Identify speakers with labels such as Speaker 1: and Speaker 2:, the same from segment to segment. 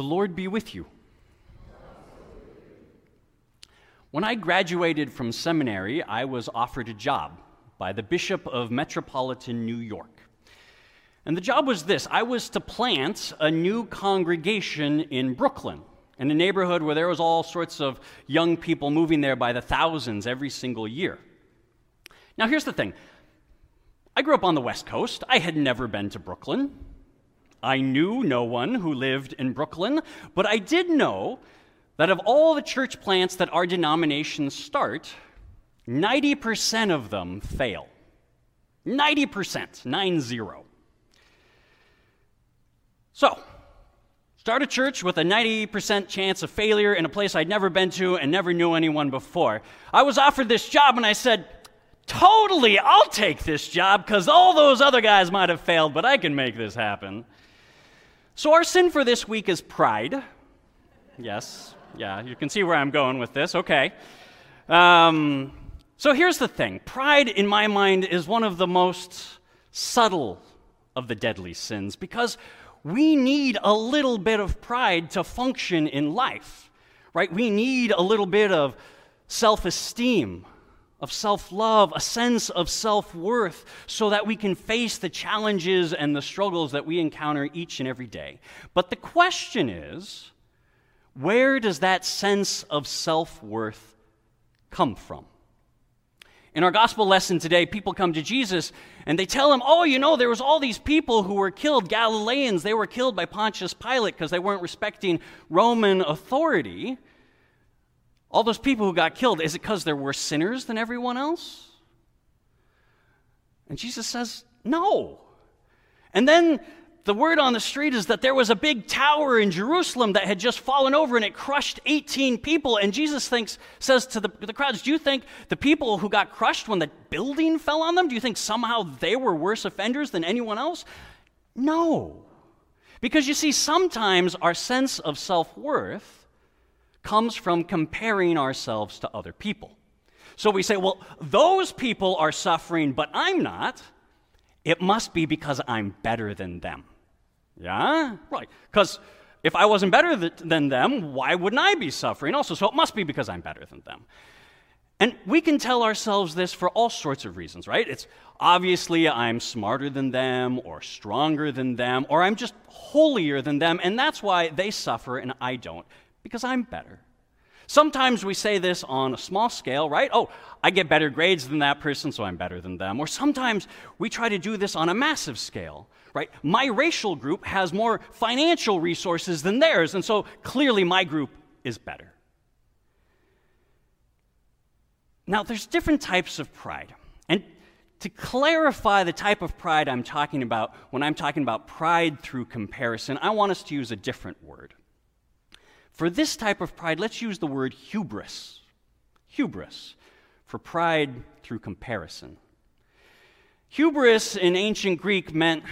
Speaker 1: The Lord be with you. When I graduated from seminary, I was offered a job by the Bishop of Metropolitan New York. And the job was this I was to plant a new congregation in Brooklyn, in a neighborhood where there was all sorts of young people moving there by the thousands every single year. Now, here's the thing I grew up on the West Coast, I had never been to Brooklyn. I knew no one who lived in Brooklyn, but I did know that of all the church plants that our denominations start, 90% of them fail. 90%, 9 0. So, start a church with a 90% chance of failure in a place I'd never been to and never knew anyone before. I was offered this job and I said, Totally, I'll take this job because all those other guys might have failed, but I can make this happen. So, our sin for this week is pride. Yes, yeah, you can see where I'm going with this. Okay. Um, so, here's the thing pride, in my mind, is one of the most subtle of the deadly sins because we need a little bit of pride to function in life, right? We need a little bit of self esteem, of self love, a sense of self worth, so that we can face the challenges and the struggles that we encounter each and every day. But the question is where does that sense of self worth come from? In our gospel lesson today, people come to Jesus and they tell him, Oh, you know, there was all these people who were killed, Galileans. They were killed by Pontius Pilate because they weren't respecting Roman authority. All those people who got killed, is it because they're worse sinners than everyone else? And Jesus says, No. And then the word on the street is that there was a big tower in Jerusalem that had just fallen over and it crushed 18 people. And Jesus thinks, says to the, the crowds, Do you think the people who got crushed when the building fell on them, do you think somehow they were worse offenders than anyone else? No. Because you see, sometimes our sense of self worth comes from comparing ourselves to other people. So we say, Well, those people are suffering, but I'm not. It must be because I'm better than them. Yeah? Right. Because if I wasn't better th- than them, why wouldn't I be suffering also? So it must be because I'm better than them. And we can tell ourselves this for all sorts of reasons, right? It's obviously I'm smarter than them, or stronger than them, or I'm just holier than them, and that's why they suffer and I don't, because I'm better. Sometimes we say this on a small scale, right? Oh, I get better grades than that person, so I'm better than them. Or sometimes we try to do this on a massive scale, right? My racial group has more financial resources than theirs, and so clearly my group is better. Now, there's different types of pride. And to clarify the type of pride I'm talking about when I'm talking about pride through comparison, I want us to use a different word. For this type of pride, let's use the word hubris. Hubris, for pride through comparison. Hubris in ancient Greek meant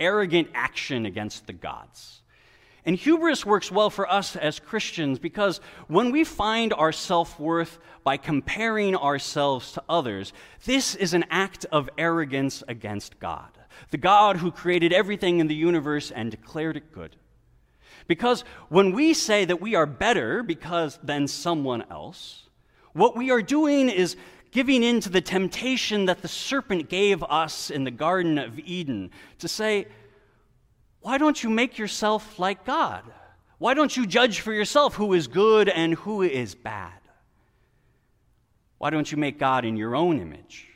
Speaker 1: arrogant action against the gods. And hubris works well for us as Christians because when we find our self worth by comparing ourselves to others, this is an act of arrogance against God, the God who created everything in the universe and declared it good. Because when we say that we are better because than someone else, what we are doing is giving in to the temptation that the serpent gave us in the Garden of Eden to say, why don't you make yourself like God? Why don't you judge for yourself who is good and who is bad? Why don't you make God in your own image?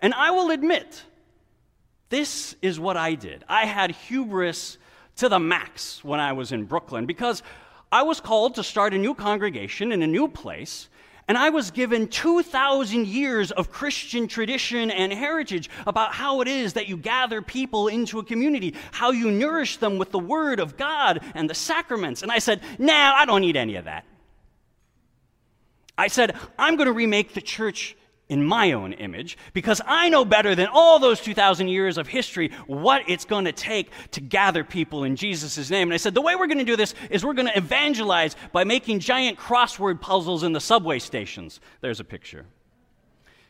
Speaker 1: And I will admit, this is what I did. I had hubris to the max when I was in Brooklyn because I was called to start a new congregation in a new place. And I was given 2,000 years of Christian tradition and heritage about how it is that you gather people into a community, how you nourish them with the Word of God and the sacraments. And I said, nah, I don't need any of that. I said, I'm going to remake the church in my own image because I know better than all those 2,000 years of history what it's going to take to gather people in Jesus' name. And I said, the way we're going to do this is we're going to evangelize by making giant crossword puzzles in the subway stations. There's a picture.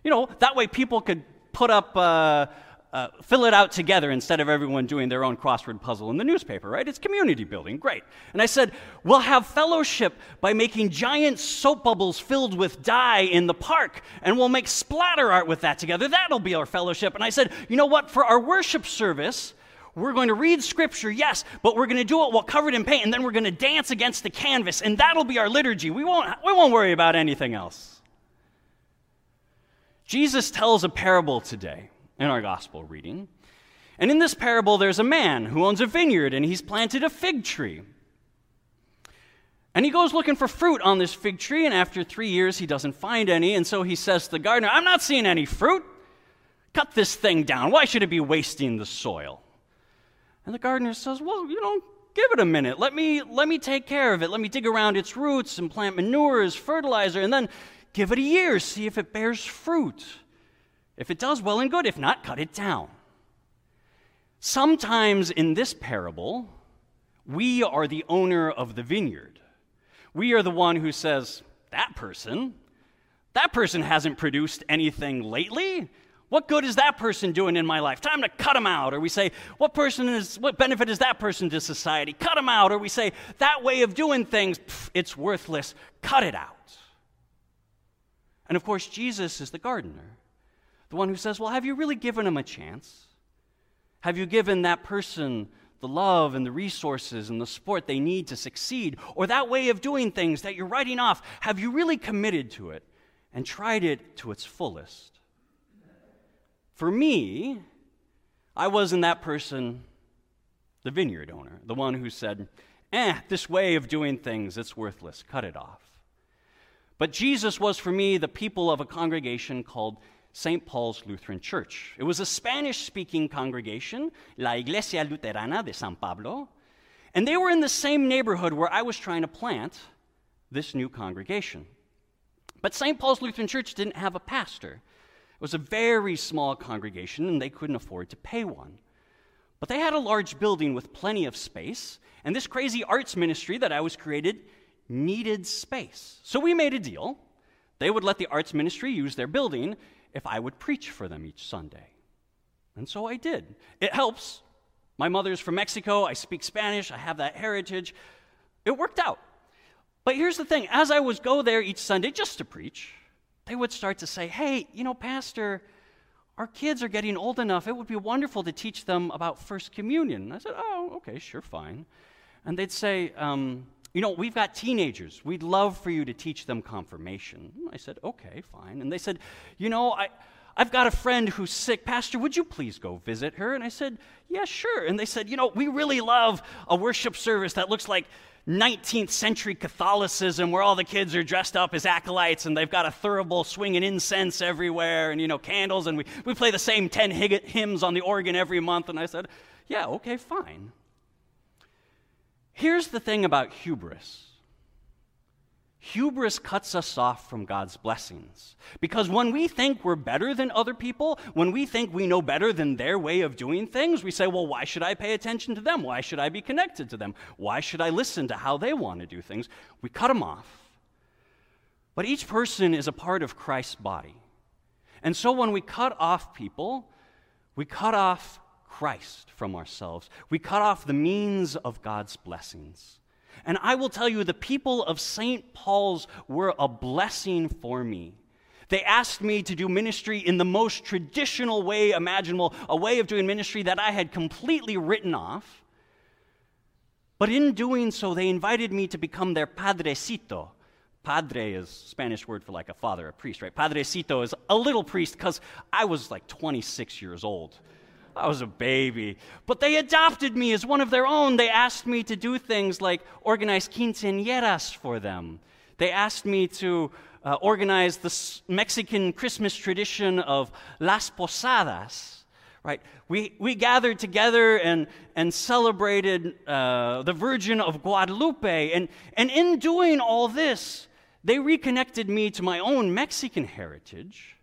Speaker 1: You know, that way people could put up. Uh, uh, fill it out together instead of everyone doing their own crossword puzzle in the newspaper, right? It's community building, great. And I said, we'll have fellowship by making giant soap bubbles filled with dye in the park, and we'll make splatter art with that together. That'll be our fellowship. And I said, you know what? For our worship service, we're going to read scripture, yes, but we're going to do it while covered in paint, and then we're going to dance against the canvas, and that'll be our liturgy. We won't, we won't worry about anything else. Jesus tells a parable today in our gospel reading. And in this parable, there's a man who owns a vineyard and he's planted a fig tree. And he goes looking for fruit on this fig tree, and after three years, he doesn't find any. And so he says to the gardener, I'm not seeing any fruit. Cut this thing down. Why should it be wasting the soil? And the gardener says, Well, you know, give it a minute. Let me, let me take care of it. Let me dig around its roots and plant manures, fertilizer, and then give it a year, see if it bears fruit. If it does, well and good. If not, cut it down. Sometimes in this parable, we are the owner of the vineyard. We are the one who says, That person, that person hasn't produced anything lately. What good is that person doing in my life? Time to cut them out. Or we say, what person is, what benefit is that person to society? Cut them out. Or we say, that way of doing things, pff, it's worthless. Cut it out. And of course, Jesus is the gardener. The one who says, Well, have you really given them a chance? Have you given that person the love and the resources and the support they need to succeed? Or that way of doing things that you're writing off, have you really committed to it and tried it to its fullest? For me, I wasn't that person, the vineyard owner, the one who said, eh, this way of doing things, it's worthless, cut it off. But Jesus was for me the people of a congregation called St. Paul's Lutheran Church. It was a Spanish speaking congregation, La Iglesia Luterana de San Pablo, and they were in the same neighborhood where I was trying to plant this new congregation. But St. Paul's Lutheran Church didn't have a pastor. It was a very small congregation, and they couldn't afford to pay one. But they had a large building with plenty of space, and this crazy arts ministry that I was created needed space. So we made a deal. They would let the arts ministry use their building, if I would preach for them each Sunday. And so I did. It helps. My mother's from Mexico. I speak Spanish. I have that heritage. It worked out. But here's the thing as I would go there each Sunday just to preach, they would start to say, Hey, you know, Pastor, our kids are getting old enough. It would be wonderful to teach them about First Communion. I said, Oh, okay, sure, fine. And they'd say, um, you know, we've got teenagers. We'd love for you to teach them confirmation. I said, Okay, fine. And they said, You know, I, I've got a friend who's sick. Pastor, would you please go visit her? And I said, Yeah, sure. And they said, You know, we really love a worship service that looks like 19th century Catholicism where all the kids are dressed up as acolytes and they've got a thurible swinging incense everywhere and, you know, candles. And we, we play the same 10 hymns on the organ every month. And I said, Yeah, okay, fine. Here's the thing about hubris hubris cuts us off from God's blessings. Because when we think we're better than other people, when we think we know better than their way of doing things, we say, well, why should I pay attention to them? Why should I be connected to them? Why should I listen to how they want to do things? We cut them off. But each person is a part of Christ's body. And so when we cut off people, we cut off Christ from ourselves. We cut off the means of God's blessings. And I will tell you, the people of St. Paul's were a blessing for me. They asked me to do ministry in the most traditional way imaginable, a way of doing ministry that I had completely written off. But in doing so, they invited me to become their padrecito. Padre is Spanish word for like a father, a priest, right? Padrecito is a little priest because I was like 26 years old. I was a baby. But they adopted me as one of their own. They asked me to do things like organize quinceañeras for them. They asked me to uh, organize the Mexican Christmas tradition of Las Posadas. Right? We, we gathered together and, and celebrated uh, the Virgin of Guadalupe. And, and in doing all this, they reconnected me to my own Mexican heritage.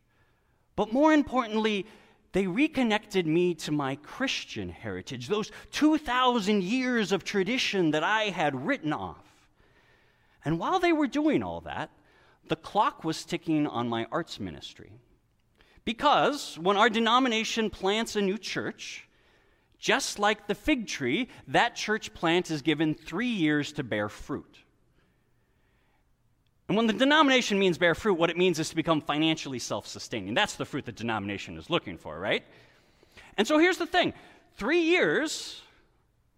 Speaker 1: But more importantly, they reconnected me to my Christian heritage, those 2,000 years of tradition that I had written off. And while they were doing all that, the clock was ticking on my arts ministry. Because when our denomination plants a new church, just like the fig tree, that church plant is given three years to bear fruit. And when the denomination means bear fruit, what it means is to become financially self sustaining. That's the fruit the denomination is looking for, right? And so here's the thing three years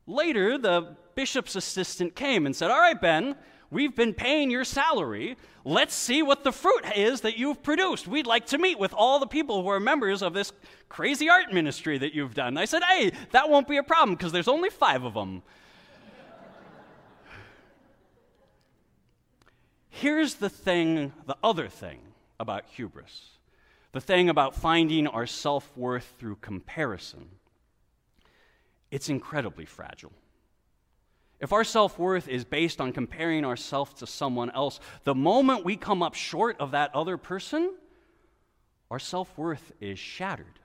Speaker 1: later, the bishop's assistant came and said, All right, Ben, we've been paying your salary. Let's see what the fruit is that you've produced. We'd like to meet with all the people who are members of this crazy art ministry that you've done. I said, Hey, that won't be a problem because there's only five of them. Here's the thing, the other thing about hubris the thing about finding our self worth through comparison. It's incredibly fragile. If our self worth is based on comparing ourselves to someone else, the moment we come up short of that other person, our self worth is shattered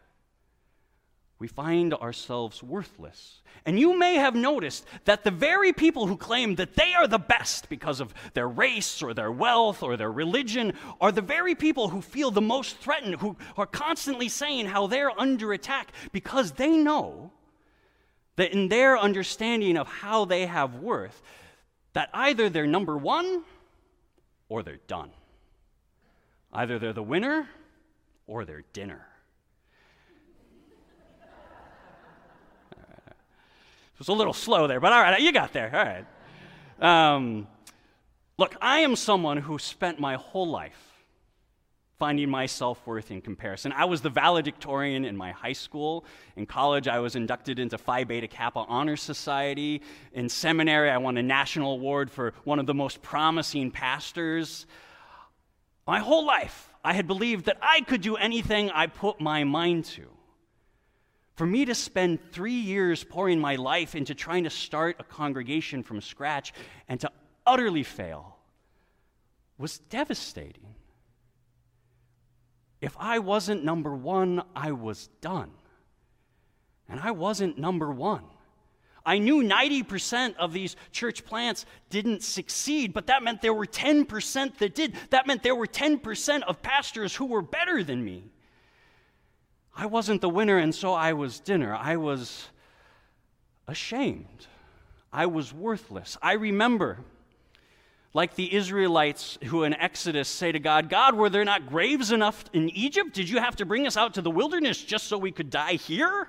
Speaker 1: we find ourselves worthless. And you may have noticed that the very people who claim that they are the best because of their race or their wealth or their religion are the very people who feel the most threatened, who are constantly saying how they're under attack because they know that in their understanding of how they have worth, that either they're number one or they're done. Either they're the winner or they're dinner. Was a little slow there, but all right, you got there. All right. Um, look, I am someone who spent my whole life finding my self worth in comparison. I was the valedictorian in my high school. In college, I was inducted into Phi Beta Kappa Honor Society. In seminary, I won a national award for one of the most promising pastors. My whole life, I had believed that I could do anything I put my mind to. For me to spend three years pouring my life into trying to start a congregation from scratch and to utterly fail was devastating. If I wasn't number one, I was done. And I wasn't number one. I knew 90% of these church plants didn't succeed, but that meant there were 10% that did. That meant there were 10% of pastors who were better than me. I wasn't the winner, and so I was dinner. I was ashamed. I was worthless. I remember, like the Israelites who in Exodus say to God, God, were there not graves enough in Egypt? Did you have to bring us out to the wilderness just so we could die here?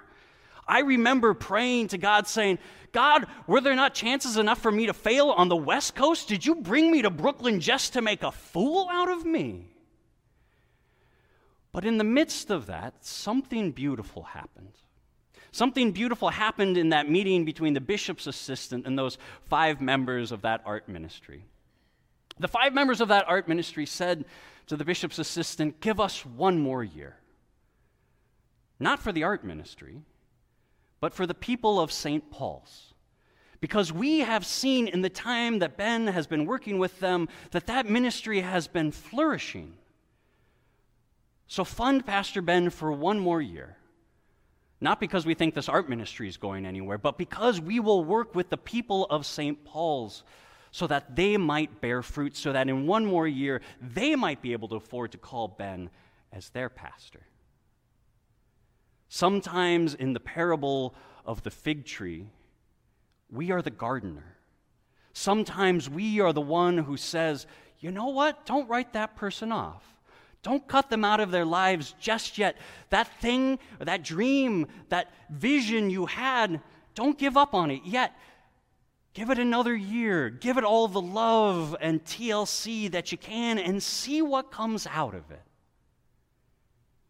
Speaker 1: I remember praying to God, saying, God, were there not chances enough for me to fail on the West Coast? Did you bring me to Brooklyn just to make a fool out of me? But in the midst of that, something beautiful happened. Something beautiful happened in that meeting between the bishop's assistant and those five members of that art ministry. The five members of that art ministry said to the bishop's assistant, Give us one more year. Not for the art ministry, but for the people of St. Paul's. Because we have seen in the time that Ben has been working with them that that ministry has been flourishing. So fund Pastor Ben for one more year. Not because we think this art ministry is going anywhere, but because we will work with the people of St. Paul's so that they might bear fruit, so that in one more year they might be able to afford to call Ben as their pastor. Sometimes in the parable of the fig tree, we are the gardener. Sometimes we are the one who says, you know what? Don't write that person off. Don't cut them out of their lives just yet. That thing, or that dream, that vision you had, don't give up on it yet. Give it another year. Give it all the love and TLC that you can and see what comes out of it.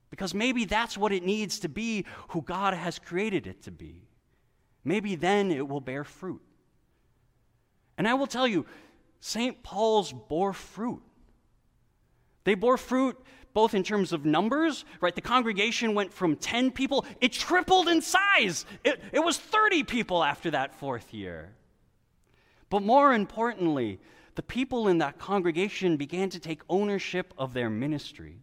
Speaker 1: Because maybe that's what it needs to be who God has created it to be. Maybe then it will bear fruit. And I will tell you, St. Paul's bore fruit. They bore fruit both in terms of numbers, right? The congregation went from 10 people, it tripled in size. It, it was 30 people after that fourth year. But more importantly, the people in that congregation began to take ownership of their ministry.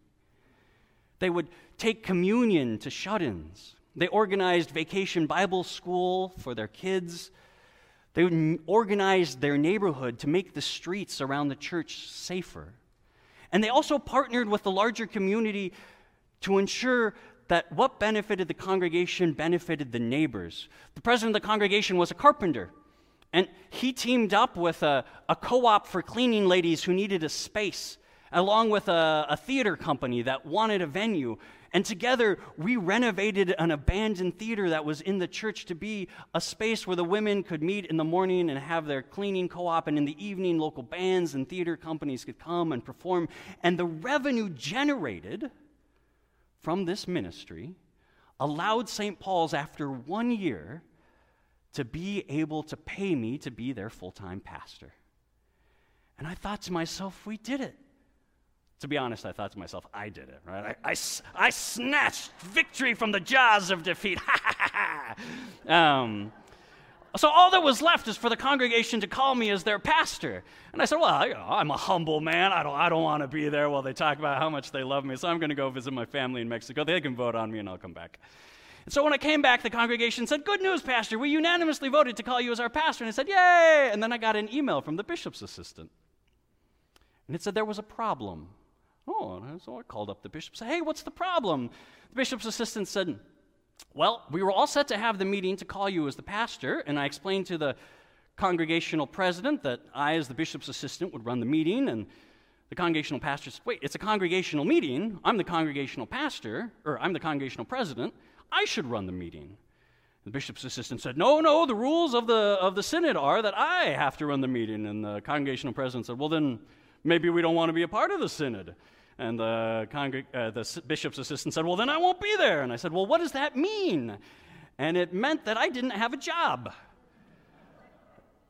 Speaker 1: They would take communion to shut ins. They organized vacation Bible school for their kids. They organized their neighborhood to make the streets around the church safer. And they also partnered with the larger community to ensure that what benefited the congregation benefited the neighbors. The president of the congregation was a carpenter, and he teamed up with a, a co op for cleaning ladies who needed a space, along with a, a theater company that wanted a venue. And together, we renovated an abandoned theater that was in the church to be a space where the women could meet in the morning and have their cleaning co op, and in the evening, local bands and theater companies could come and perform. And the revenue generated from this ministry allowed St. Paul's, after one year, to be able to pay me to be their full time pastor. And I thought to myself, we did it. To be honest, I thought to myself, I did it, right? I, I, I snatched victory from the jaws of defeat. um, so all that was left is for the congregation to call me as their pastor. And I said, well, you know, I'm a humble man. I don't, I don't want to be there while they talk about how much they love me. So I'm going to go visit my family in Mexico. They can vote on me and I'll come back. And so when I came back, the congregation said, Good news, Pastor. We unanimously voted to call you as our pastor. And I said, Yay! And then I got an email from the bishop's assistant. And it said there was a problem. Oh, so I called up the bishop, said, Hey, what's the problem? The bishop's assistant said, Well, we were all set to have the meeting to call you as the pastor, and I explained to the congregational president that I, as the bishop's assistant, would run the meeting, and the congregational pastor said, Wait, it's a congregational meeting. I'm the congregational pastor, or I'm the congregational president. I should run the meeting. The bishop's assistant said, No, no, the rules of the, of the synod are that I have to run the meeting. And the congregational president said, Well, then maybe we don't want to be a part of the synod. And the, uh, the bishop's assistant said, Well, then I won't be there. And I said, Well, what does that mean? And it meant that I didn't have a job.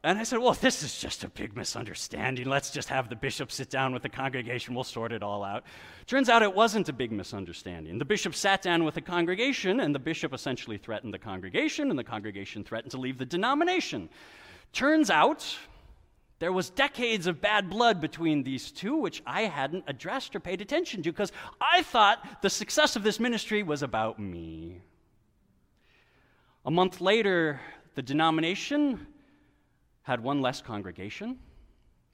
Speaker 1: And I said, Well, this is just a big misunderstanding. Let's just have the bishop sit down with the congregation. We'll sort it all out. Turns out it wasn't a big misunderstanding. The bishop sat down with the congregation, and the bishop essentially threatened the congregation, and the congregation threatened to leave the denomination. Turns out there was decades of bad blood between these two, which I hadn't addressed or paid attention to because I thought the success of this ministry was about me. A month later, the denomination had one less congregation.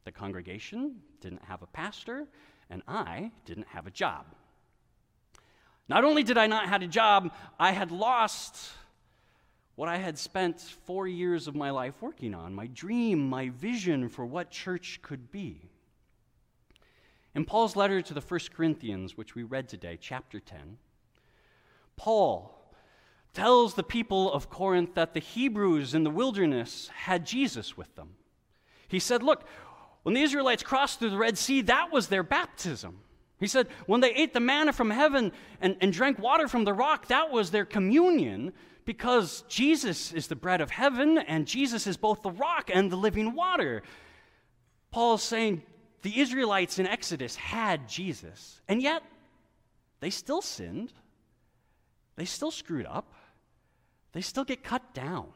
Speaker 1: The congregation didn't have a pastor, and I didn't have a job. Not only did I not have a job, I had lost what I had spent four years of my life working on, my dream, my vision for what church could be. In Paul's letter to the First Corinthians, which we read today, chapter 10, Paul tells the people of Corinth that the Hebrews in the wilderness had Jesus with them. He said, Look, when the Israelites crossed through the Red Sea, that was their baptism. He said, when they ate the manna from heaven and, and drank water from the rock, that was their communion because Jesus is the bread of heaven and Jesus is both the rock and the living water. Paul is saying the Israelites in Exodus had Jesus, and yet they still sinned, they still screwed up, they still get cut down.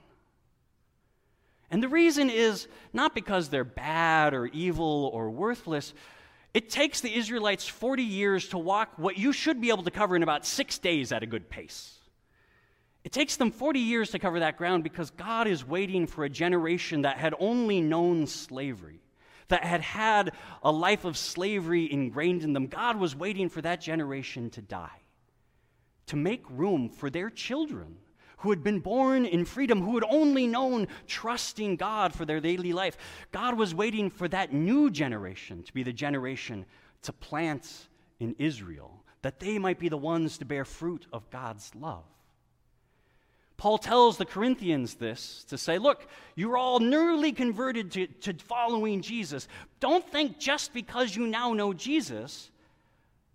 Speaker 1: And the reason is not because they're bad or evil or worthless. It takes the Israelites 40 years to walk what you should be able to cover in about six days at a good pace. It takes them 40 years to cover that ground because God is waiting for a generation that had only known slavery, that had had a life of slavery ingrained in them. God was waiting for that generation to die, to make room for their children who had been born in freedom, who had only known trusting God for their daily life. God was waiting for that new generation to be the generation to plant in Israel, that they might be the ones to bear fruit of God's love. Paul tells the Corinthians this to say, look, you're all newly converted to, to following Jesus. Don't think just because you now know Jesus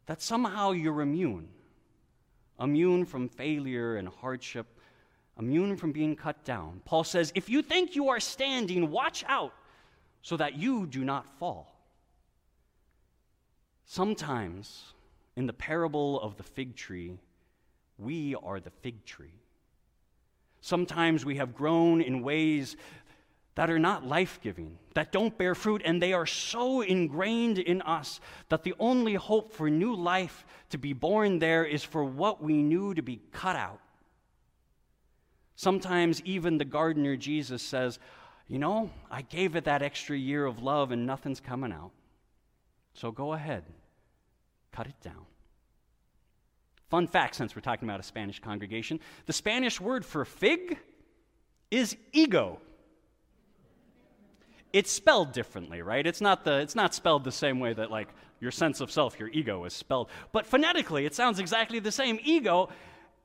Speaker 1: that somehow you're immune. Immune from failure and hardship, immune from being cut down. Paul says, if you think you are standing, watch out so that you do not fall. Sometimes, in the parable of the fig tree, we are the fig tree. Sometimes we have grown in ways that are not life giving, that don't bear fruit, and they are so ingrained in us that the only hope for new life to be born there is for what we knew to be cut out. Sometimes even the gardener Jesus says, You know, I gave it that extra year of love and nothing's coming out. So go ahead, cut it down. Fun fact since we're talking about a Spanish congregation the Spanish word for fig is higo. It's spelled differently, right? It's not, the, it's not spelled the same way that, like, your sense of self, your ego, is spelled. But phonetically, it sounds exactly the same ego.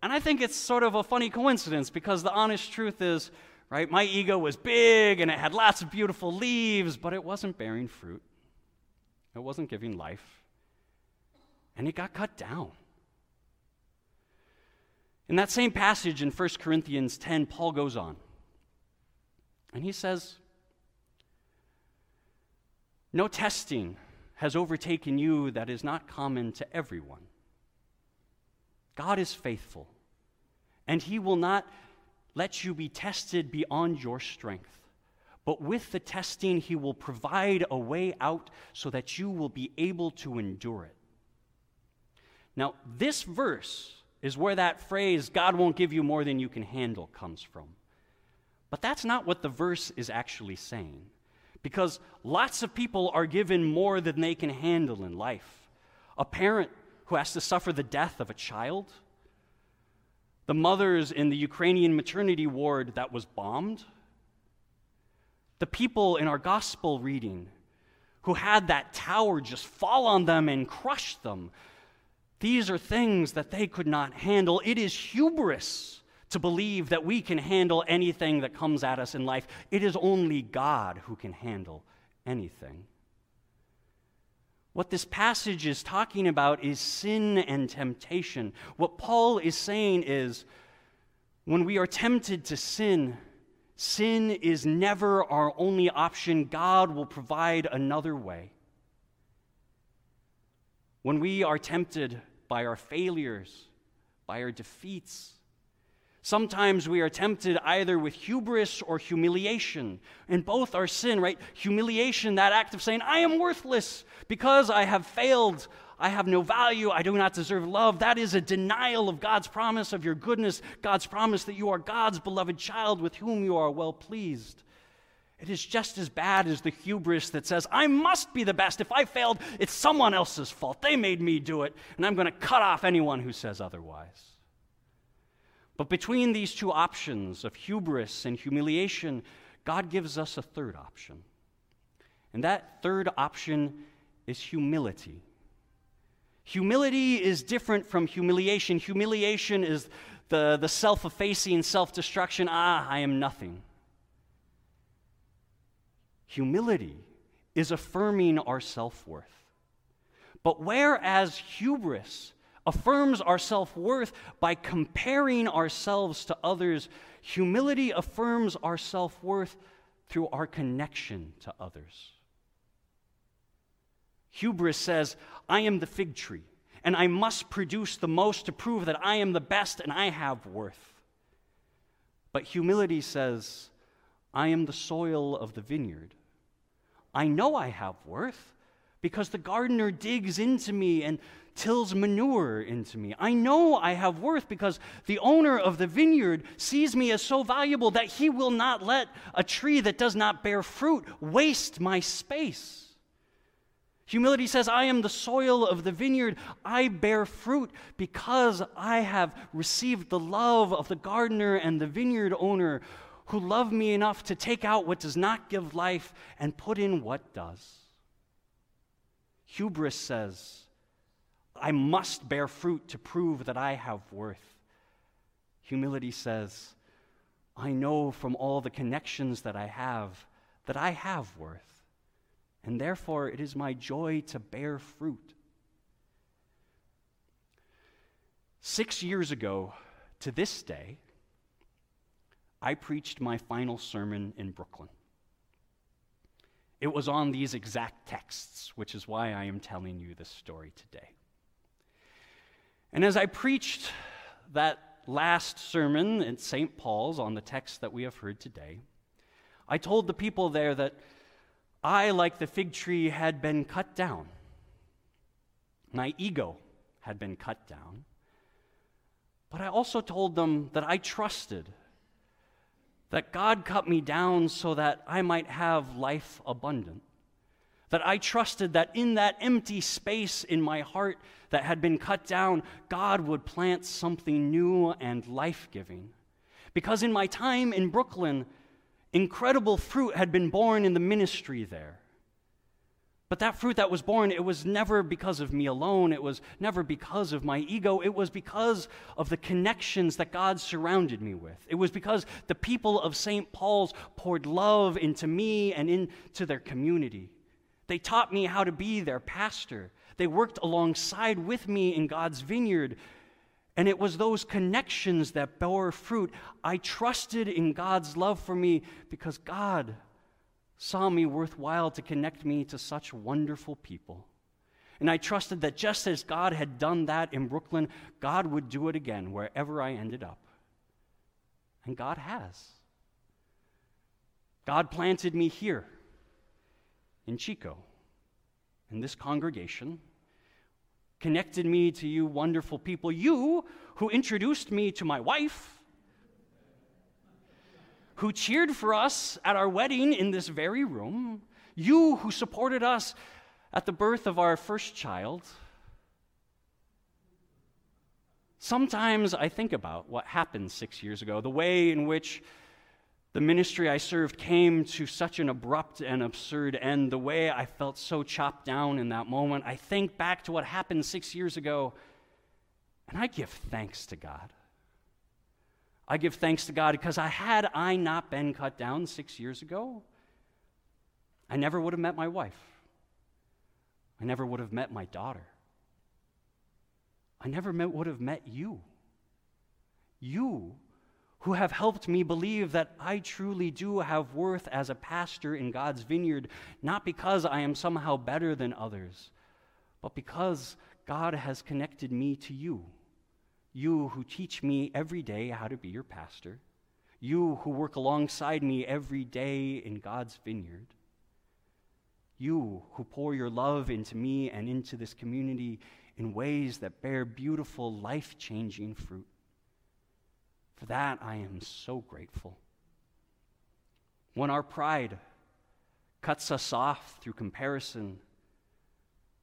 Speaker 1: And I think it's sort of a funny coincidence because the honest truth is, right, my ego was big and it had lots of beautiful leaves, but it wasn't bearing fruit. It wasn't giving life. And it got cut down. In that same passage in 1 Corinthians 10, Paul goes on. And he says, No testing has overtaken you that is not common to everyone. God is faithful, and he will not let you be tested beyond your strength. But with the testing, he will provide a way out so that you will be able to endure it. Now, this verse is where that phrase, God won't give you more than you can handle, comes from. But that's not what the verse is actually saying. Because lots of people are given more than they can handle in life. A parent who has to suffer the death of a child, the mothers in the Ukrainian maternity ward that was bombed, the people in our gospel reading who had that tower just fall on them and crush them. These are things that they could not handle. It is hubris to believe that we can handle anything that comes at us in life. It is only God who can handle anything. What this passage is talking about is sin and temptation. What Paul is saying is when we are tempted to sin, sin is never our only option. God will provide another way. When we are tempted by our failures, by our defeats, Sometimes we are tempted either with hubris or humiliation, and both are sin, right? Humiliation, that act of saying, I am worthless because I have failed, I have no value, I do not deserve love. That is a denial of God's promise of your goodness, God's promise that you are God's beloved child with whom you are well pleased. It is just as bad as the hubris that says, I must be the best. If I failed, it's someone else's fault. They made me do it, and I'm going to cut off anyone who says otherwise. But between these two options of hubris and humiliation, God gives us a third option. And that third option is humility. Humility is different from humiliation. Humiliation is the, the self effacing, self destruction. Ah, I am nothing. Humility is affirming our self worth. But whereas hubris affirms our self worth by comparing ourselves to others. Humility affirms our self worth through our connection to others. Hubris says, I am the fig tree, and I must produce the most to prove that I am the best and I have worth. But humility says, I am the soil of the vineyard. I know I have worth because the gardener digs into me and tills manure into me. I know I have worth because the owner of the vineyard sees me as so valuable that he will not let a tree that does not bear fruit waste my space. Humility says, I am the soil of the vineyard. I bear fruit because I have received the love of the gardener and the vineyard owner who love me enough to take out what does not give life and put in what does. Hubris says, I must bear fruit to prove that I have worth. Humility says, I know from all the connections that I have that I have worth, and therefore it is my joy to bear fruit. Six years ago to this day, I preached my final sermon in Brooklyn. It was on these exact texts, which is why I am telling you this story today. And as I preached that last sermon in St. Paul's on the text that we have heard today, I told the people there that I, like the fig tree, had been cut down. My ego had been cut down. But I also told them that I trusted that God cut me down so that I might have life abundant. That I trusted that in that empty space in my heart that had been cut down, God would plant something new and life giving. Because in my time in Brooklyn, incredible fruit had been born in the ministry there. But that fruit that was born, it was never because of me alone. It was never because of my ego. It was because of the connections that God surrounded me with. It was because the people of St. Paul's poured love into me and into their community. They taught me how to be their pastor. They worked alongside with me in God's vineyard. And it was those connections that bore fruit. I trusted in God's love for me because God saw me worthwhile to connect me to such wonderful people. And I trusted that just as God had done that in Brooklyn, God would do it again wherever I ended up. And God has. God planted me here in Chico, in this congregation, connected me to you wonderful people, you who introduced me to my wife who cheered for us at our wedding in this very room, you who supported us at the birth of our first child. Sometimes I think about what happened six years ago, the way in which the ministry I served came to such an abrupt and absurd end, the way I felt so chopped down in that moment. I think back to what happened six years ago, and I give thanks to God. I give thanks to God because I had I not been cut down six years ago, I never would have met my wife. I never would have met my daughter. I never met, would have met you. You who have helped me believe that I truly do have worth as a pastor in God's vineyard, not because I am somehow better than others, but because God has connected me to you. You who teach me every day how to be your pastor. You who work alongside me every day in God's vineyard. You who pour your love into me and into this community in ways that bear beautiful, life changing fruit. For that, I am so grateful. When our pride cuts us off through comparison,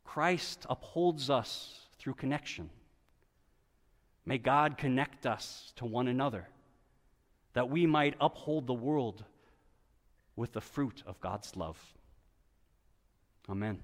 Speaker 1: Christ upholds us through connection. May God connect us to one another that we might uphold the world with the fruit of God's love. Amen.